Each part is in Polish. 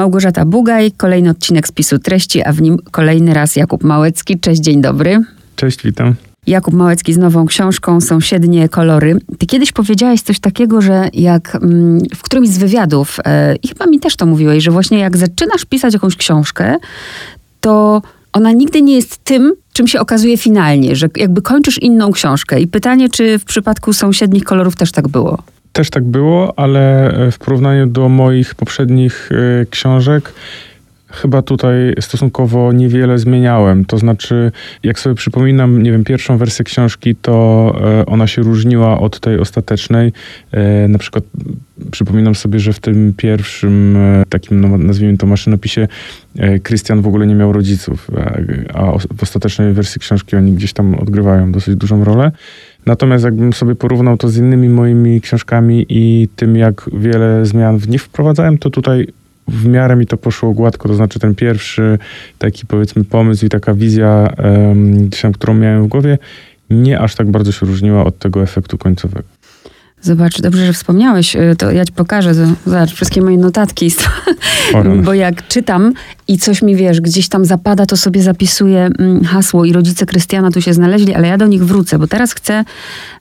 Małgorzata Bugaj, kolejny odcinek spisu treści, a w nim kolejny raz Jakub Małecki. Cześć, dzień dobry. Cześć, witam. Jakub Małecki z nową książką Sąsiednie kolory. Ty kiedyś powiedziałeś coś takiego, że jak mm, w którymś z wywiadów, e, i chyba mi też to mówiłeś, że właśnie jak zaczynasz pisać jakąś książkę, to ona nigdy nie jest tym, czym się okazuje finalnie, że jakby kończysz inną książkę. I pytanie, czy w przypadku Sąsiednich kolorów też tak było? Też tak było, ale w porównaniu do moich poprzednich y, książek, chyba tutaj stosunkowo niewiele zmieniałem. To znaczy, jak sobie przypominam, nie wiem, pierwszą wersję książki, to e, ona się różniła od tej ostatecznej. E, na przykład przypominam sobie, że w tym pierwszym e, takim, no, nazwijmy to maszynopisie, Krystian w ogóle nie miał rodziców, a w ostatecznej wersji książki oni gdzieś tam odgrywają dosyć dużą rolę. Natomiast jakbym sobie porównał to z innymi moimi książkami i tym, jak wiele zmian w nich wprowadzałem, to tutaj w miarę mi to poszło gładko, to znaczy ten pierwszy taki powiedzmy pomysł i taka wizja, um, którą miałem w głowie, nie aż tak bardzo się różniła od tego efektu końcowego. Zobacz, dobrze, że wspomniałeś, y, to ja ci pokażę, to, zobacz, wszystkie moje notatki, bo jak czytam i coś mi, wiesz, gdzieś tam zapada, to sobie zapisuję mm, hasło i rodzice Krystiana tu się znaleźli, ale ja do nich wrócę, bo teraz chcę,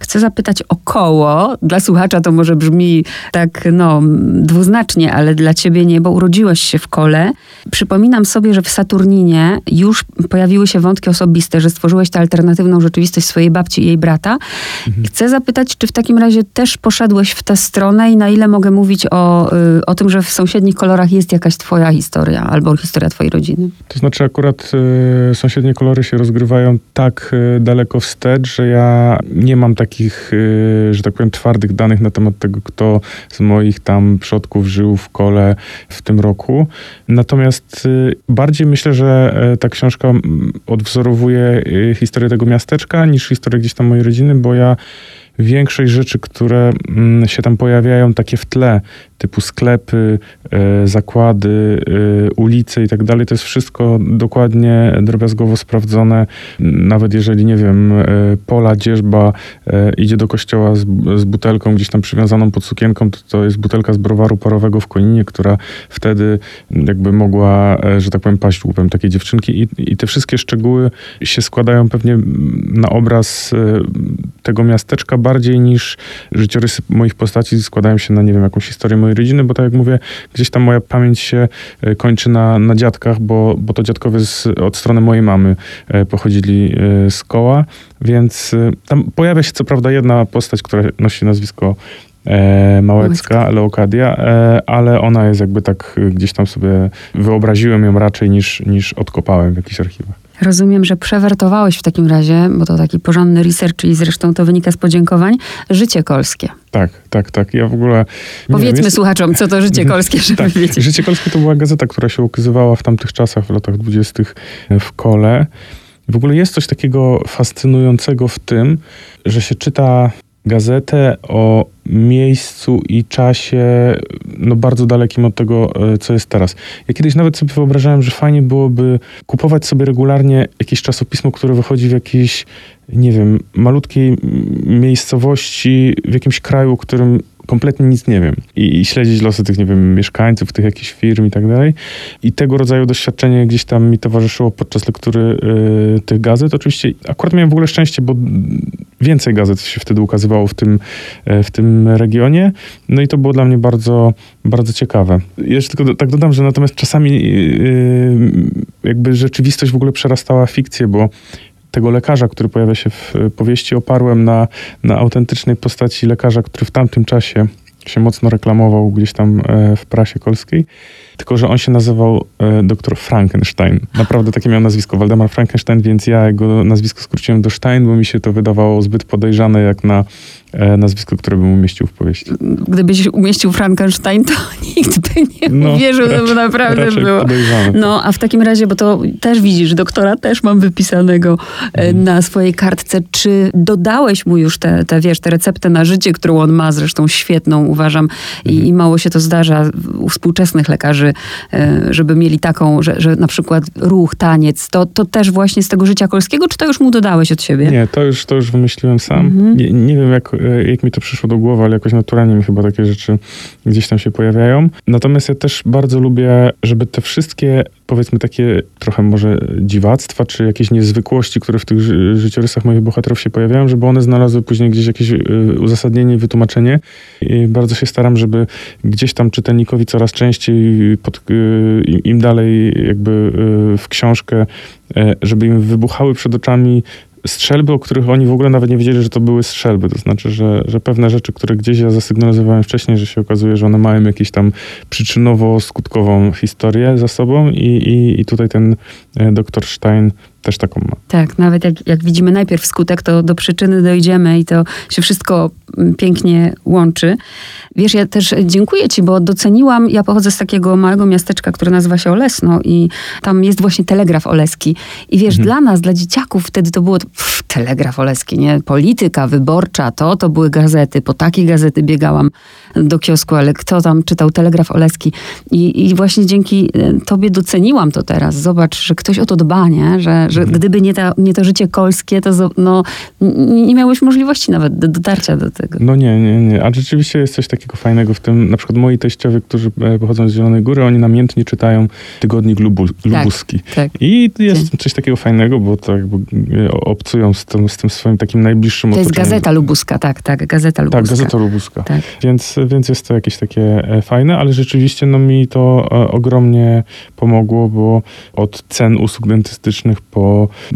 chcę zapytać około, dla słuchacza to może brzmi tak, no, dwuznacznie, ale dla ciebie nie, bo urodziłeś się w kole. Przypominam sobie, że w Saturninie już pojawiły się wątki osobiste, że stworzyłeś tę alternatywną rzeczywistość swojej babci i jej brata. Mhm. Chcę zapytać, czy w takim razie też poszedłeś w tę stronę i na ile mogę mówić o, y, o tym, że w sąsiednich kolorach jest jakaś twoja historia albo historia twojej rodziny? To znaczy akurat y, sąsiednie kolory się rozgrywają tak y, daleko wstecz, że ja nie mam takich, y, że tak powiem, twardych danych na temat tego, kto z moich tam przodków żył w kole w tym roku. Natomiast y, bardziej myślę, że y, ta książka odwzorowuje historię tego miasteczka niż historię gdzieś tam mojej rodziny, bo ja większość rzeczy, które mm, się tam pojawiają takie w tle, typu sklepy, e, zakłady, e, ulice i tak dalej, to jest wszystko dokładnie drobiazgowo sprawdzone. Nawet jeżeli, nie wiem, e, Pola Dzierżba idzie do kościoła z, z butelką gdzieś tam przywiązaną pod sukienką, to, to jest butelka z browaru parowego w Koninie, która wtedy jakby mogła, że tak powiem, paść łupem takiej dziewczynki i, i te wszystkie szczegóły się składają pewnie na obraz tego miasteczka bardziej niż życiorysy moich postaci składają się na, nie wiem, jakąś historię mojej rodziny, bo tak jak mówię, gdzieś tam moja pamięć się e, kończy na, na dziadkach, bo, bo to dziadkowie z, od strony mojej mamy e, pochodzili e, z koła, więc tam pojawia się co prawda jedna postać, która nosi nazwisko e, Małecka, Leokadia, e, ale ona jest jakby tak gdzieś tam sobie wyobraziłem ją raczej niż, niż odkopałem w jakichś archiwach. Rozumiem, że przewertowałeś w takim razie, bo to taki porządny research i zresztą to wynika z podziękowań, życie kolskie. Tak, tak, tak. Ja w ogóle... Powiedzmy wiem, jest... słuchaczom, co to Życie Kolskie, żeby tak. wiedzieć. Życie Kolskie to była gazeta, która się ukazywała w tamtych czasach, w latach dwudziestych w kole. W ogóle jest coś takiego fascynującego w tym, że się czyta gazetę o miejscu i czasie no bardzo dalekim od tego, e, co jest teraz. Ja kiedyś nawet sobie wyobrażałem, że fajnie byłoby kupować sobie regularnie jakieś czasopismo, które wychodzi w jakiejś, nie wiem, malutkiej miejscowości, w jakimś kraju, którym kompletnie nic nie wiem I, i, śledzić losy tych, nie wiem, mieszkańców, tych jakichś firm i tak dalej. I tego rodzaju doświadczenie gdzieś tam mi towarzyszyło podczas lektury y, tych gazet. Oczywiście akurat miałem w ogóle szczęście, bo więcej gazet się wtedy ukazywało w tym, y, w tym regionie. No i to było dla mnie bardzo, bardzo ciekawe. Jeszcze tylko do, tak dodam, że natomiast czasami y, jakby rzeczywistość w ogóle przerastała fikcję, bo tego lekarza, który pojawia się w powieści, oparłem na, na autentycznej postaci lekarza, który w tamtym czasie się mocno reklamował gdzieś tam e, w prasie kolskiej. Tylko, że on się nazywał e, dr Frankenstein. Naprawdę takie miał nazwisko, Waldemar Frankenstein, więc ja jego nazwisko skróciłem do Stein, bo mi się to wydawało zbyt podejrzane jak na e, nazwisko, które bym umieścił w powieści. Gdybyś umieścił Frankenstein, to nikt by nie no, uwierzył, raczej, że naprawdę było. No, a w takim razie, bo to też widzisz, doktora też mam wypisanego hmm. na swojej kartce. Czy dodałeś mu już te, te, wiesz, te receptę na życie, którą on ma, zresztą świetną, uważam. I, mhm. I, mało się to zdarza u współczesnych lekarzy, e, żeby mieli taką, że, że na przykład ruch, taniec, to, to też właśnie z tego życia kolskiego, czy to już mu dodałeś od siebie? Nie, to już, to już wymyśliłem sam. Mhm. Nie, nie, wiem, jak, e, jak mi to przyszło do głowy, ale jakoś naturalnie mi chyba takie rzeczy gdzieś tam się pojawiają. Natomiast ja też bardzo lubię, żeby te wszystkie powiedzmy takie trochę może dziwactwa, czy jakieś niezwykłości, które w tych ży życiorysach moich bohaterów się pojawiają, żeby one znalazły później gdzieś jakieś y, uzasadnienie wytłumaczenie. I bardzo się staram, żeby gdzieś tam czytelnikowi coraz częściej pod, y, im dalej jakby y, w książkę, żeby im wybuchały przed oczami strzelby, o których oni w ogóle nawet nie wiedzieli, że to były strzelby. To znaczy, że, że pewne rzeczy, które gdzieś ja zasygnalizowałem wcześniej, że się okazuje, że one mają jakieś tam przyczynowo-skutkową historię za sobą i, i, i tutaj ten e, doktor Stein też taką ma. Tak, nawet jak, jak widzimy najpierw skutek, to do przyczyny dojdziemy i to się wszystko mm, pięknie łączy. Wiesz, ja też dziękuję ci, bo doceniłam, ja pochodzę z takiego małego miasteczka, które nazywa się Olesno i tam jest właśnie telegraf oleski. I wiesz, mhm. dla nas, dla dzieciaków wtedy to było pff, telegraf oleski, nie? Polityka wyborcza, to, to były gazety. Po takie gazety biegałam do kiosku, ale kto tam czytał telegraf oleski? I, i właśnie dzięki e, tobie doceniłam to teraz. Zobacz, że ktoś o to dba, nie? Że, że mhm. gdyby nie, ta, nie to życie kolskie, to no, nie miałeś możliwości nawet do dotarcia do tego. No nie, nie, nie. A rzeczywiście jest coś takiego fajnego w tym, na przykład moi teściowie, którzy e, pochodzą z Zielonej Góry, oni namiętnie czytają tygodnik Lubu, tak, Lubuski. Tak, tak. I jest coś takiego fajnego, bo to e, obcują z tym, z tym swoim takim najbliższym To jest Gazeta Lubuska, tak, tak, Gazeta Lubuska. Tak, Gazeta Lubuska. Tak. Więc, więc jest to jakieś takie e, fajne, ale rzeczywiście no mi to ogromnie pomogło, bo od cen usług dentystycznych po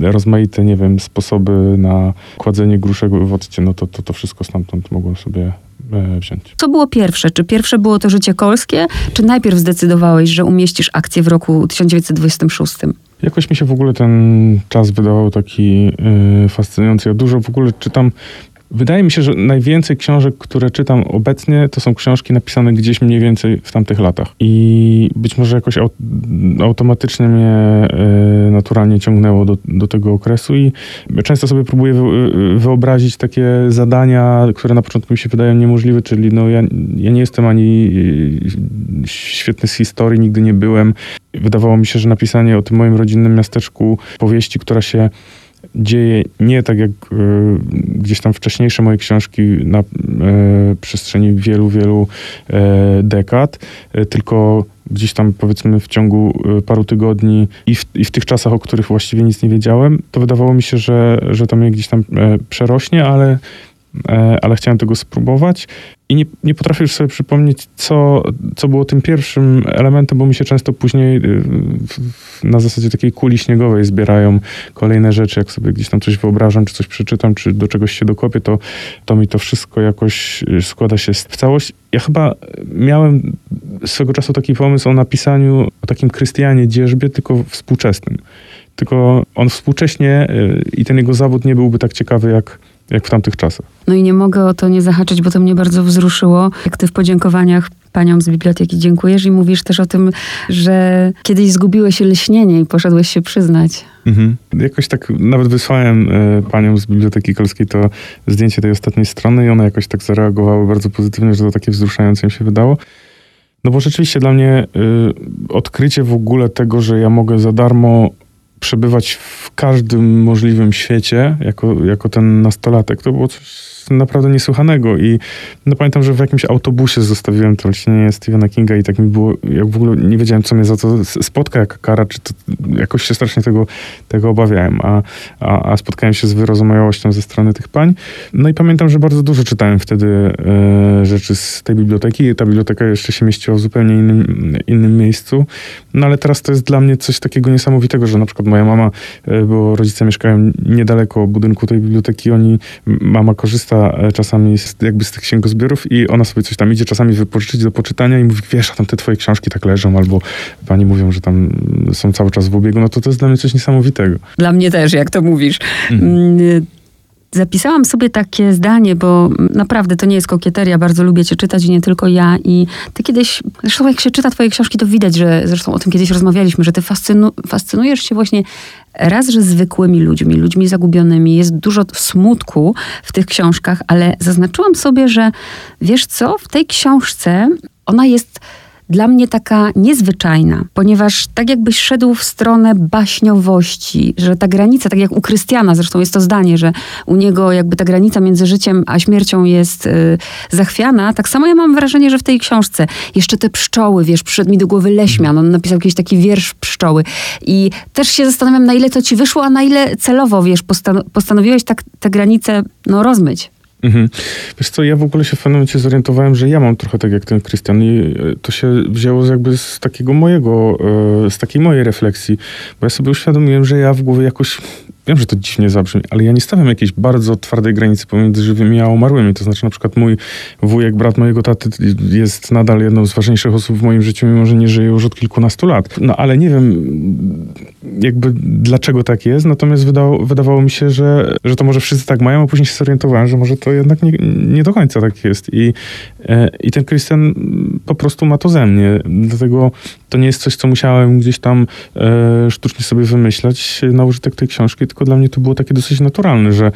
rozmaite, nie wiem, sposoby na kładzenie gruszek w occie, no to, to, to wszystko stamtąd mogłem sobie e, wziąć. Co było pierwsze? Czy pierwsze było to życie kolskie, czy najpierw zdecydowałeś, że umieścisz akcję w roku 1926? Jakoś mi się w ogóle ten czas wydawał taki yy, fascynujący. Ja dużo w ogóle czytam Wydaje mi się, że najwięcej książek, które czytam obecnie, to są książki napisane gdzieś mniej więcej w tamtych latach. I być może jakoś automatycznie mnie y, naturalnie ciągnęło do, do tego okresu i często sobie próbuję wy, wyobrazić takie zadania, które na początku mi się wydają niemożliwe, czyli no ja, ja nie jestem ani e, świetny z historii, nigdy nie byłem. Wydawało mi się, że napisanie o tym moim rodzinnym miasteczku powieści, która się dzieje nie tak jak y, gdzieś tam wcześniejsze moje książki na y, przestrzeni wielu, wielu y, dekad, tylko gdzieś tam powiedzmy w ciągu paru tygodni i w, i w tych czasach, o których właściwie nic nie wiedziałem, to wydawało mi się, że, że to mnie gdzieś tam przerośnie, ale ale chciałem tego spróbować. I nie, nie potrafię już sobie przypomnieć, co, co było tym pierwszym elementem, bo mi się często później y, na zasadzie takiej kuli śniegowej zbierają kolejne rzeczy. Jak sobie gdzieś tam coś wyobrażam, czy coś przeczytam, czy do czegoś się dokopię, to, to mi to wszystko jakoś y, składa się w całość. Ja chyba miałem swego czasu taki pomysł o napisaniu o takim Krystianie Dzierżbie, tylko współczesnym. Tylko on współcześnie y, i ten jego zawód nie byłby tak ciekawy jak jak w tamtych czasach. No i nie mogę o to nie zahaczyć, bo to mnie bardzo wzruszyło, jak ty w podziękowaniach paniom z biblioteki dziękujesz i mówisz też o tym, że kiedyś zgubiłeś lśnienie i poszedłeś się przyznać. Mhm. Jakoś tak nawet wysłałem y, paniom z Biblioteki Kolskiej to zdjęcie tej ostatniej strony i one jakoś tak zareagowały bardzo pozytywnie, że to takie wzruszające im się wydało. No bo rzeczywiście dla mnie y, odkrycie w ogóle tego, że ja mogę za darmo przebywać w każdym możliwym świecie jako, jako ten nastolatek. To było coś naprawdę niesłychanego i no pamiętam, że w jakimś autobusie zostawiłem to lśnienie Stephena Kinga i tak mi było, jak w ogóle nie wiedziałem, co mnie za to spotka, jaka kara, czy to jakoś się strasznie tego, tego obawiałem, a, a, a spotkałem się z wyrozumiałością ze strony tych pań. No i pamiętam, że bardzo dużo czytałem wtedy e, rzeczy z tej biblioteki. Ta biblioteka jeszcze się mieściła w zupełnie innym, innym miejscu. No ale teraz to jest dla mnie coś takiego niesamowitego, że na przykład moja mama, e, bo rodzice mieszkają niedaleko budynku tej biblioteki, oni, mama korzysta korzysta e, czasami z, jakby z tych księgozbiorów i ona sobie coś tam idzie czasami wypożyczyć do poczytania i mówi, wiesz, a tam te twoje książki tak leżą, albo pani mówią, że tam są cały czas w obiegu, no to to jest dla mnie coś niesamowitego. Dla mnie też, jak to mówisz. Mhm. Zapisałam sobie takie zdanie, bo naprawdę to nie jest kokieteria, bardzo lubię cię czytać i nie tylko ja. I ty kiedyś, zresztą jak się czyta twoje książki, to widać, że zresztą o tym kiedyś rozmawialiśmy, że ty fascynu, fascynujesz się właśnie raz, że zwykłymi ludźmi, ludźmi zagubionymi. Jest dużo smutku w tych książkach, ale zaznaczyłam sobie, że wiesz co, w tej książce ona jest dla mnie taka niezwyczajna, ponieważ tak jakbyś szedł w stronę baśniowości, że ta granica, tak jak u Krystiana, zresztą jest to zdanie, że u niego jakby ta granica między życiem a śmiercią jest y, zachwiana, tak samo ja mam wrażenie, że w tej książce jeszcze te pszczoły, wiesz, przyszedł mi do głowy Leśmian, on napisał jakiś taki wiersz pszczoły. I też się zastanawiam, na ile to ci wyszło, a na ile celowo, wiesz, postan postanowiłeś tak te granice, no, rozmyć. Mhm. Wiesz co, ja w ogóle się w pewnym momencie zorientowałem, że ja mam trochę tak jak ten Krystian i e, to się wzięło jakby z takiego mojego, e, z takiej mojej refleksji, bo ja sobie uświadomiłem, że ja w głowie jakoś wiem, że to dziwnie zabrzmi, ale ja nie stawiam jakiejś bardzo twardej granicy pomiędzy żywymi a umarłymi. To znaczy na przykład mój wujek, brat mojego taty jest nadal jedną z ważniejszych osób w moim życiu, mimo że nie żyje już od kilkunastu lat. No ale nie wiem jakby dlaczego tak jest, natomiast wydało, wydawało mi się, że, że to może wszyscy tak mają, a później się zorientowałem, że może to jednak nie, nie do końca tak jest. I, e, i ten Krystian po prostu ma to ze mnie. Dlatego to nie jest coś, co musiałem gdzieś tam e, sztucznie sobie wymyślać na użytek tej książki, tylko dla mnie to było takie dosyć naturalne, że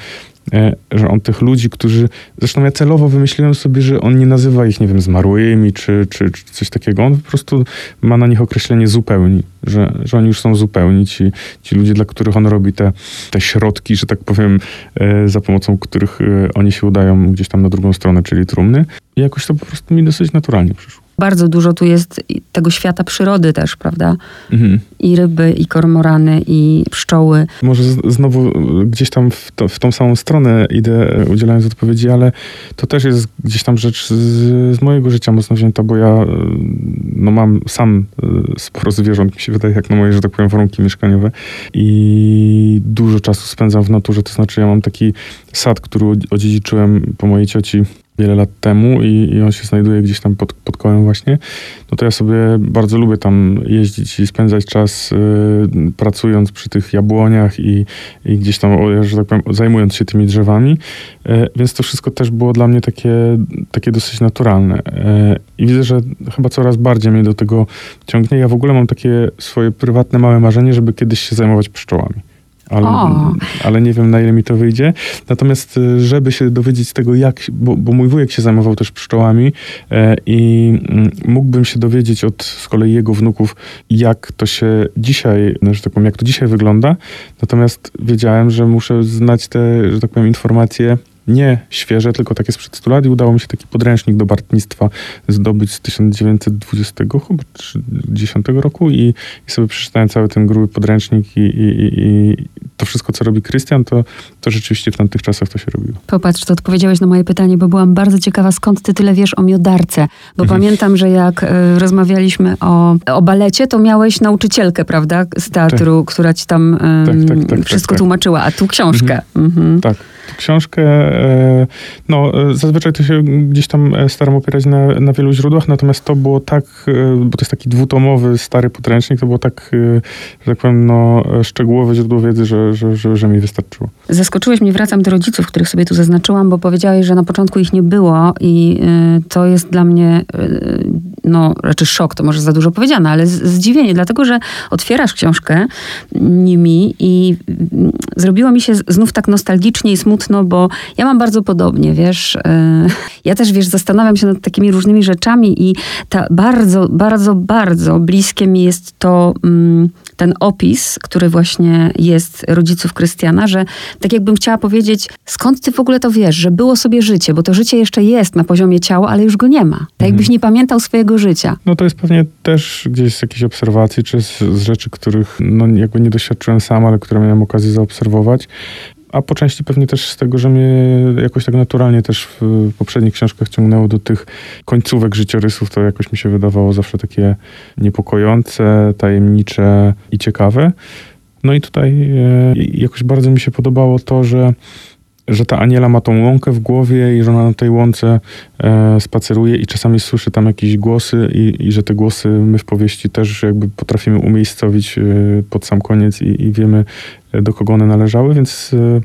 E, że on tych ludzi, którzy, zresztą ja celowo wymyśliłem sobie, że on nie nazywa ich, nie wiem, zmarłymi czy, czy, czy coś takiego, on po prostu ma na nich określenie zupełni, że, że oni już są zupełni, ci, ci ludzie, dla których on robi te, te środki, że tak powiem, e, za pomocą których e, oni się udają gdzieś tam na drugą stronę, czyli trumny. I jakoś to po prostu mi dosyć naturalnie przyszło. Bardzo dużo tu jest tego świata przyrody też, prawda? Mhm. I ryby, i kormorany, i pszczoły. Może z, znowu gdzieś tam w, to, w tą samą stronę idę udzielając odpowiedzi, ale to też jest gdzieś tam rzecz z, z mojego życia mocno wzięta, bo ja no mam sam sporo zwierząt, mi się wydaje, jak na moje, że tak powiem, warunki mieszkaniowe i dużo czasu spędzam w naturze, to znaczy ja mam taki sad, który odziedziczyłem po mojej cioci wiele lat temu i, i, on się znajduje gdzieś tam pod, pod kołem właśnie, no to ja sobie bardzo lubię tam jeździć i spędzać czas y, pracując przy tych jabłoniach i, i gdzieś tam, że tak powiem, zajmując się tymi drzewami, y, więc to wszystko też było dla mnie takie, takie dosyć naturalne. Y, I widzę, że chyba coraz bardziej mnie do tego ciągnie. Ja w ogóle mam takie swoje prywatne małe marzenie, żeby kiedyś się zajmować pszczołami ale, ale, nie wiem na ile mi to wyjdzie. Natomiast, y, żeby się dowiedzieć tego, jak, bo, bo mój wujek się zajmował też pszczołami e, i mm, mógłbym się dowiedzieć od z kolei jego wnuków, jak to się dzisiaj, no, że tak powiem, jak to dzisiaj wygląda. Natomiast wiedziałem, że muszę znać te, że tak powiem, informacje nie świeże, tylko takie sprzed 100 lat i udało mi się taki podręcznik do bartnictwa zdobyć z 1920 chyba 10 roku i, i sobie przeczytałem cały ten gruby podręcznik i, i, i to wszystko, co robi Krystian, to, to rzeczywiście w tamtych czasach to się robiło. Popatrz, to odpowiedziałeś na moje pytanie, bo byłam bardzo ciekawa, skąd ty tyle wiesz o miodarce, bo mhm. pamiętam, że jak y, rozmawialiśmy o, o balecie, to miałeś nauczycielkę, prawda, z teatru, tak. która ci tam y, tak, tak, wszystko tak. tłumaczyła, a tu książkę. Mhm. Mhm. Tak książkę. E, no, e, zazwyczaj to się gdzieś tam e, staram opierać na, na wielu źródłach, natomiast to było tak, bo to jest taki dwutomowy, stary podręcznik, to było tak, że tak powiem, no, szczegółowe źródło wiedzy, że, że, że, że mi wystarczyło. Zaskoczyłeś mnie, wracam do rodziców, których sobie tu zaznaczyłam, bo powiedziałeś, że na początku ich nie było i to jest dla mnie, no, raczej szok, to może za dużo powiedziane, ale zdziwienie, dlatego, że otwierasz książkę nimi i zrobiło mi się znów tak nostalgicznie i smutno, bo ja mam bardzo podobnie, wiesz. E, ja też, wiesz, zastanawiam się nad takimi różnymi rzeczami i ta bardzo, bardzo, bardzo bliskie mi jest to mm, ten opis, który właśnie jest rodziców Krystiana, że tak jakbym chciała powiedzieć, skąd ty w ogóle to wiesz, że było sobie życie, bo to życie jeszcze jest na poziomie ciała, ale już go nie ma. Tak mhm. jakbyś nie pamiętał swojego życia. No to jest pewnie też gdzieś z jakiejś obserwacji, czy z, z rzeczy, których no jakby nie doświadczyłem sam, ale które miałem okazję zaobserwować a po części pewnie też z tego, że mnie jakoś tak naturalnie też w poprzednich książkach ciągnęło do tych końcówek życiorysów, to jakoś mi się wydawało zawsze takie niepokojące, tajemnicze i ciekawe. No i tutaj e, jakoś bardzo mi się podobało to, że że ta Aniela ma tą łąkę w głowie i że ona na tej łące e, spaceruje i czasami słyszy tam jakieś głosy i, i, że te głosy my w powieści też jakby potrafimy umiejscowić e, pod sam koniec i, i wiemy do kogo one należały, więc e,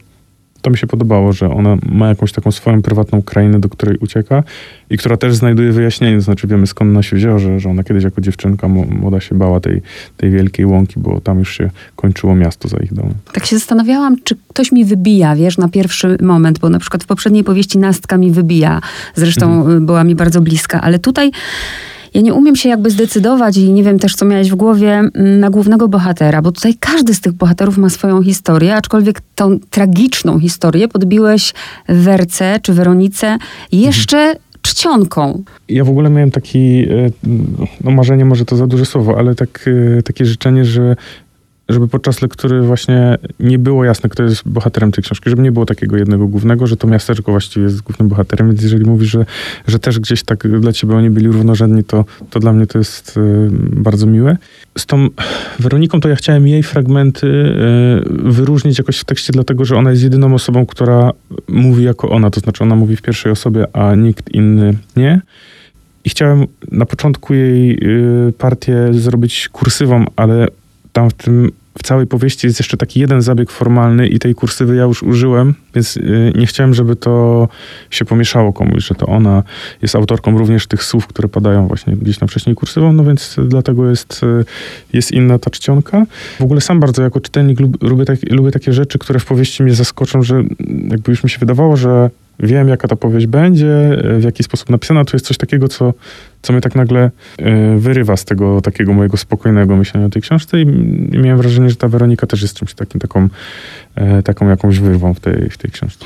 to mi się podobało, że ona ma jakąś taką swoją prywatną krainę, do której ucieka i która też znajduje wyjaśnienie, to znaczy wiemy skąd ona się wzięła, że, że ona kiedyś jako dziewczynka młoda się bała tej, tej wielkiej łąki, bo tam już się kończyło miasto za ich domem. Tak się zastanawiałam, czy ktoś mi wybija, wiesz, na pierwszy moment, bo na przykład w poprzedniej powieści Nastka mi wybija, zresztą mhm. była mi bardzo bliska, ale tutaj ja nie umiem się jakby zdecydować i nie wiem też, co miałeś w głowie mm, na głównego bohatera, bo tutaj każdy z tych bohaterów ma swoją historię, aczkolwiek tą tragiczną historię podbiłeś Werce czy Weronice jeszcze mhm czcionką. Ja w ogóle miałem taki, e, no marzenie może to za duże słowo, ale tak, e, takie życzenie, że żeby podczas lektury właśnie nie było jasne, kto jest bohaterem tej książki, żeby nie było takiego jednego głównego, że to miasteczko właściwie jest głównym bohaterem, więc jeżeli mówisz, że, że też gdzieś tak dla ciebie oni byli równorzędni, to, to dla mnie to jest y, bardzo miłe. Z tą Weroniką to ja chciałem jej fragmenty y, wyróżnić jakoś w tekście, dlatego, że ona jest jedyną osobą, która mówi jako ona, to znaczy ona mówi w pierwszej osobie, a nikt inny nie. I chciałem na początku jej y, partię zrobić kursywą, ale tam w tym w całej powieści jest jeszcze taki jeden zabieg formalny i tej kursywy ja już użyłem, więc y, nie chciałem, żeby to się pomieszało komuś, że to ona jest autorką również tych słów, które padają właśnie gdzieś tam wcześniej kursywą, no więc dlatego jest, y, jest inna ta czcionka. W ogóle sam bardzo jako czytelnik lubię, tak, lubię takie rzeczy, które w powieści mnie zaskoczą, że jakby już mi się wydawało, że wiem, jaka ta powieść będzie, w jaki sposób napisana. Tu jest coś takiego, co, co mnie tak nagle e, wyrywa z tego takiego mojego spokojnego myślenia o tej książce i, miałem wrażenie, że ta Weronika też jest czymś takim, taką, e, taką jakąś wyrwą w tej, w tej książce.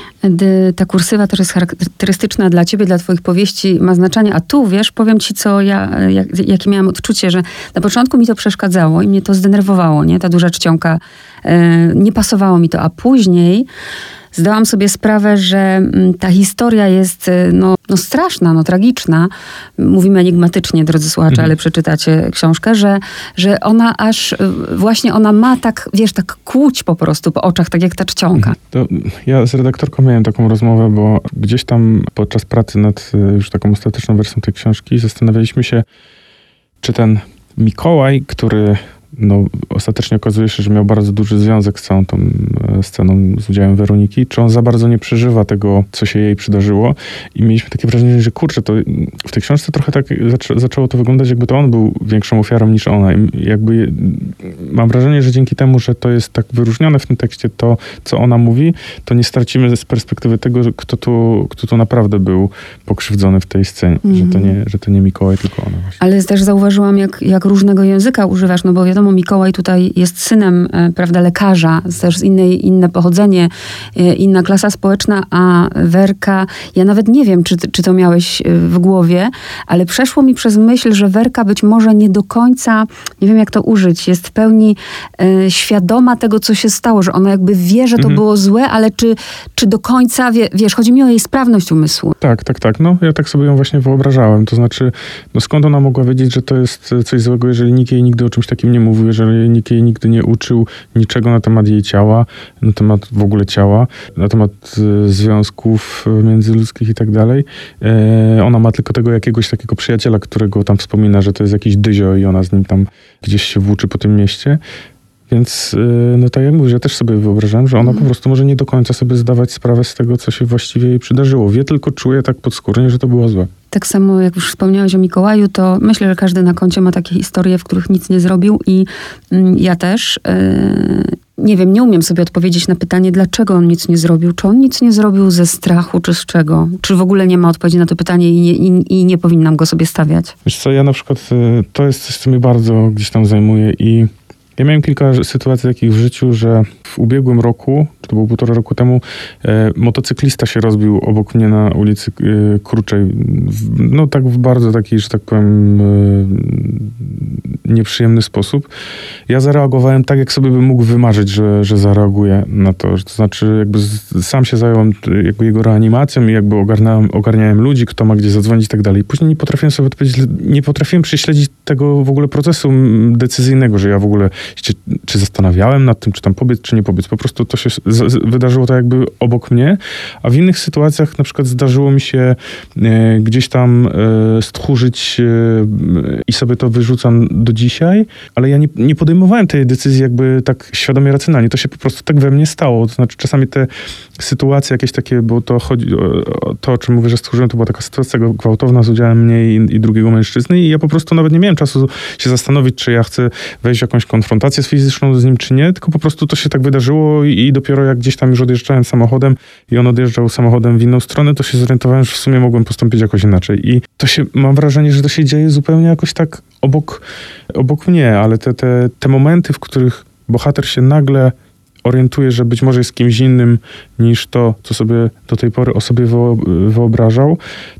Ta kursywa też jest charakterystyczna dla ciebie, dla twoich powieści, ma znaczenie, a tu, wiesz, powiem ci, co ja, jak, jakie miałam odczucie, że na początku mi to przeszkadzało i mnie to zdenerwowało, nie? Ta duża czcionka, e, nie pasowało mi to, a później zdałam sobie sprawę, że mm, ta historia jest y, no, no straszna, no tragiczna. Mówimy enigmatycznie, drodzy słuchacze, mhm. ale przeczytacie książkę, że, że ona aż, y, właśnie ona ma tak, wiesz, tak kłuć po prostu po oczach, tak jak ta czcionka. Mhm. To ja z redaktorką miałem taką rozmowę, bo gdzieś tam podczas pracy nad y, już taką ostateczną wersją tej książki zastanawialiśmy się, czy ten Mikołaj, który no, ostatecznie okazuje się, że miał bardzo duży związek z całą tą e, sceną z udziałem Weroniki, czy on za bardzo nie przeżywa tego, co się jej przydarzyło i mieliśmy takie wrażenie, że kurczę, to w tej książce trochę tak zaczę, zaczęło to wyglądać, jakby to on był większą ofiarą niż ona. I jakby mam wrażenie, że dzięki temu, że to jest tak wyróżnione w tym tekście, to, co ona mówi, to nie stracimy z perspektywy tego, kto tu, kto tu naprawdę był pokrzywdzony w tej scenie, mm. że, to nie, że to nie Mikołaj, tylko ona. Właśnie. Ale też zauważyłam, jak, jak różnego języka używasz, no bo wiadomo, Mikołaj tutaj jest synem, e, prawda, lekarza, też z innej, inne pochodzenie, e, inna klasa społeczna, a Werka, ja nawet nie wiem, czy, czy to miałeś e, w głowie, ale przeszło mi przez myśl, że Werka być może nie do końca, nie wiem jak to użyć, jest w pełni świadoma tego, co się stało, że ona jakby wie, że to mhm. było złe, ale czy, czy do końca, wie, wiesz, chodzi mi o jej sprawność umysłu. Tak, tak, tak. No, ja tak sobie ją właśnie wyobrażałem. To znaczy, no skąd ona mogła wiedzieć, że to jest coś złego, jeżeli nikt jej nigdy o czymś takim nie mówił, jeżeli nikt jej nigdy nie uczył niczego na temat jej ciała, na temat w ogóle ciała, na temat e, związków e, międzyludzkich i tak dalej. E, ona ma tylko tego jakiegoś takiego przyjaciela, którego tam wspomina, że to jest jakiś dyzio i ona z nim tam gdzieś się włóczy po tym mieście. Więc, no tak jak mówię, ja też sobie wyobrażałem, że ona po prostu może nie do końca sobie zdawać sprawę z tego, co się właściwie jej przydarzyło. Wie tylko, czuje tak podskórnie, że to było złe. Tak samo jak już wspomniałeś o Mikołaju, to myślę, że każdy na koncie ma takie historie, w których nic nie zrobił i mm, ja też. Yy, nie wiem, nie umiem sobie odpowiedzieć na pytanie, dlaczego on nic nie zrobił. Czy on nic nie zrobił ze strachu, czy z czego? Czy w ogóle nie ma odpowiedzi na to pytanie i nie, i, i nie powinnam go sobie stawiać? Wiesz co, ja na przykład, y, to jest coś, co mnie bardzo gdzieś tam zajmuje i ja miałem kilka sytuacji takich w życiu, że w ubiegłym roku, to było półtora roku temu, e, motocyklista się rozbił obok mnie na ulicy e, Kruczej. W, no tak w bardzo taki, że tak powiem, e, nieprzyjemny sposób. Ja zareagowałem tak, jak sobie bym mógł wymarzyć, że, że zareaguję na to. To znaczy jakby z, sam się zająłem jakby jego reanimacją i jakby ogarniałem, ogarniałem ludzi, kto ma gdzie zadzwonić i tak dalej. Później nie potrafiłem sobie odpowiedzieć, nie potrafiłem prześledzić tego w ogóle procesu decyzyjnego, że ja w ogóle czy zastanawiałem nad tym, czy tam pobiec, czy nie pobiec. Po prostu to się z, z, wydarzyło to jakby obok mnie, a w innych sytuacjach na przykład zdarzyło mi się e, gdzieś tam e, stchórzyć e, i sobie to wyrzucam do dzisiaj, ale ja nie, nie podejmowałem tej decyzji jakby tak świadomie, racjonalnie. To się po prostu tak we mnie stało. To znaczy czasami te sytuacje jakieś takie, bo to chodzi o to, o czym mówię, że stchórzyłem, to była taka sytuacja gwałtowna z udziałem mnie i, i drugiego mężczyzny i ja po prostu nawet nie miałem czasu się zastanowić, czy ja chcę wejść w jakąś konfrontację fizyczną z nim, czy nie, tylko po prostu to się tak wydarzyło i, i dopiero jak gdzieś tam już odjeżdżałem samochodem i on odjeżdżał samochodem w inną stronę, to się zorientowałem, że w sumie mogłem postąpić jakoś inaczej. I to się, mam wrażenie, że to się dzieje zupełnie jakoś tak obok, obok mnie, ale te, te, te momenty, w których bohater się nagle orientuje, że być może jest kimś innym niż to, co sobie do tej pory o sobie wyobrażał,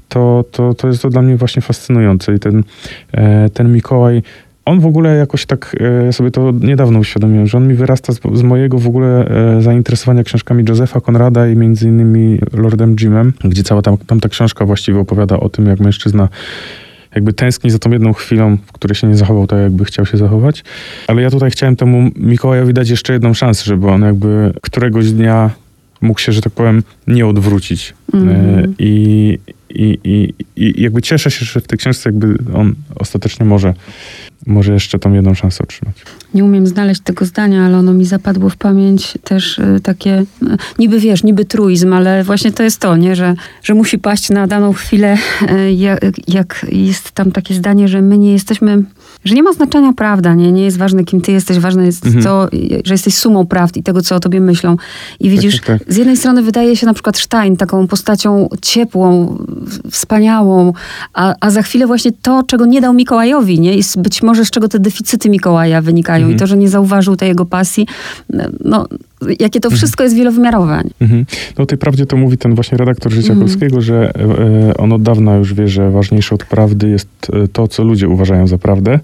to, to, to jest to dla mnie właśnie fascynujące. I ten, e, ten Mikołaj, on w ogóle jakoś tak, e, ja sobie to niedawno uświadomiłem, że on mi wyrasta z, z mojego w ogóle e, zainteresowania książkami Josepha Conrada i między innymi Lordem Jimem, gdzie cała tam, tam ta książka właściwie opowiada o tym, jak mężczyzna jakby tęskni za tą jedną chwilą, w której się nie zachował tak, jakby chciał się zachować. Ale ja tutaj chciałem temu Mikołajowi dać jeszcze jedną szansę, żeby on jakby któregoś dnia mógł się, że tak powiem, nie odwrócić. Mm. I, i, i, I jakby cieszę się, że w tej książce jakby on ostatecznie może, może jeszcze tą jedną szansę otrzymać. Nie umiem znaleźć tego zdania, ale ono mi zapadło w pamięć też y, takie, y, niby wiesz, niby truizm, ale właśnie to jest to, nie? Że, że musi paść na daną chwilę, y, jak, jak jest tam takie zdanie, że my nie jesteśmy że nie ma znaczenia prawda, nie, nie jest ważne, kim ty jesteś, ważne jest mhm. to, że jesteś sumą prawd i tego, co o tobie myślą. I widzisz, tak, tak, tak. z jednej strony wydaje się na przykład Stein taką postacią ciepłą, wspaniałą, a, a za chwilę właśnie to, czego nie dał Mikołajowi, nie? Jest być może z czego te deficyty Mikołaja wynikają mhm. i to, że nie zauważył tej jego pasji, no, jakie to wszystko jest wielowymiarowe. Mhm. No tej prawdzie to mówi ten właśnie redaktor Życia mhm. Polskiego, że e, on od dawna już wie, że ważniejsze od prawdy jest e, to, co ludzie uważają za prawdę.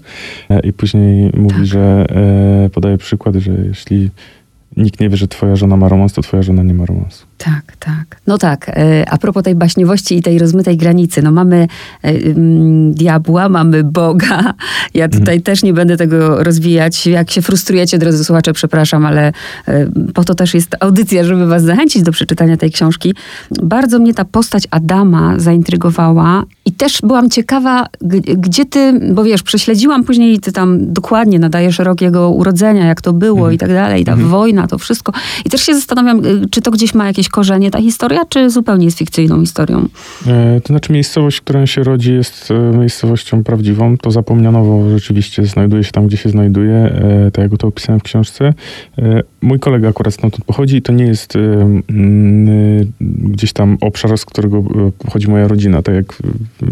E, I później mówi, tak. że podaje przykład, że jeśli nikt nie wie, że twoja żona ma romans, to twoja żona nie ma romansu. Tak, tak. No tak, e, a propos tej baśniowości i tej rozmytej granicy, no mamy e, diabła, mamy Boga. Ja tutaj mhm. też nie będę tego rozwijać. Jak się frustrujecie, drodzy słuchacze, przepraszam, ale e, po to też jest audycja, żeby was zachęcić do przeczytania tej książki. Bardzo mnie ta postać Adama zaintrygowała też byłam ciekawa, gdzie ty, bo wiesz, prześledziłam później, ty tam dokładnie nadajesz rok jego urodzenia, jak to było mhm. i tak dalej, ta mhm. wojna, to wszystko. I też się zastanawiam, czy to gdzieś ma jakieś korzenie ta historia, czy zupełnie jest fikcyjną historią? E, to znaczy miejscowość, w której się rodzi jest e, miejscowością prawdziwą. To Zapomnianowo rzeczywiście znajduje się tam, gdzie się znajduje, e, tak jak to opisałem w książce. Mój kolega akurat stąd pochodzi i to nie jest gdzieś tam obszar, z którego pochodzi moja rodzina, tak jak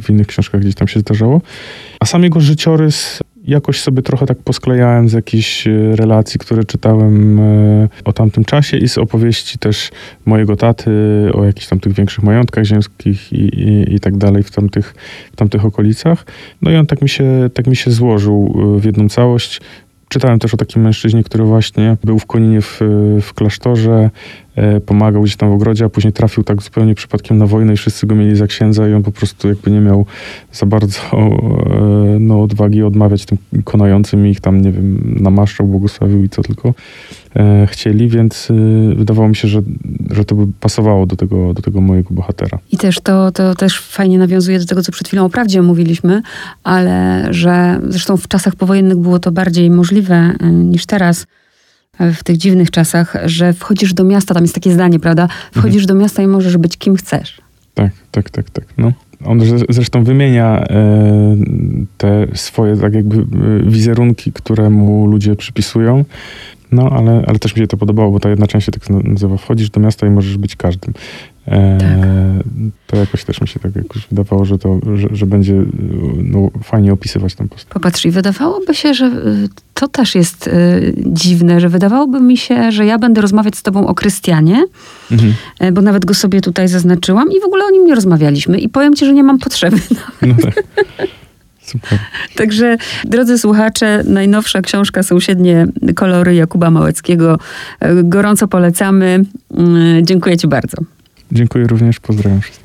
w innych książkach gdzieś tam się zdarzało. A sam jego życiorys jakoś sobie trochę tak posklejałem z jakichś e, relacji, które czytałem e, o tamtym czasie i z opowieści też mojego taty o jakichś tam tych większych majątkach ziemskich i, i, i tak dalej w tamtych, w tamtych okolicach. No i on tak mi się, tak mi się złożył e, w jedną całość. Czytałem też o takim mężczyźnie, który właśnie był w Koninie w, w klasztorze, E, pomagał gdzieś tam w ogrodzie, a później trafił tak zupełnie przypadkiem na wojnę i wszyscy go mieli za księdza i on po prostu jakby nie miał za bardzo e, no, odwagi odmawiać tym konającym i ich tam, nie wiem, namaszczał, błogosławił i co tylko e, chcieli, więc wydawało mi się, że, że to by pasowało do tego, do tego mojego bohatera. I też to, to też fajnie nawiązuje do tego, co przed chwilą o prawdzie mówiliśmy, ale że zresztą w czasach powojennych było to bardziej możliwe niż teraz, w tych dziwnych czasach, że wchodzisz do miasta, tam jest takie zdanie, prawda? Wchodzisz mhm. do miasta i możesz być kim chcesz. Tak, tak, tak, tak. No. On zresztą wymienia e, te swoje tak jakby e, wizerunki, które mu ludzie przypisują. No, ale, ale też mi się to podobało, bo ta jedna część się tak nazywa Wchodzisz do miasta i możesz być każdym. E, tak. To jakoś też mi się tak jakoś wydawało, że to, że, że będzie no, fajnie opisywać tę postać. Popatrz, i wydawałoby się, że y, to też jest y, dziwne, że wydawałoby mi się, że ja będę rozmawiać z tobą o Krystianie, mhm. E, bo nawet go sobie tutaj zaznaczyłam i w ogóle o nim nie rozmawialiśmy i powiem ci, że nie mam potrzeby. No tak. Super. Także, drodzy słuchacze, najnowsza książka Sąsiednie kolory Jakuba Małeckiego. E, gorąco polecamy. Mm, dziękuję Ci bardzo. Dziękuję również, pozdrawiam wszystkich.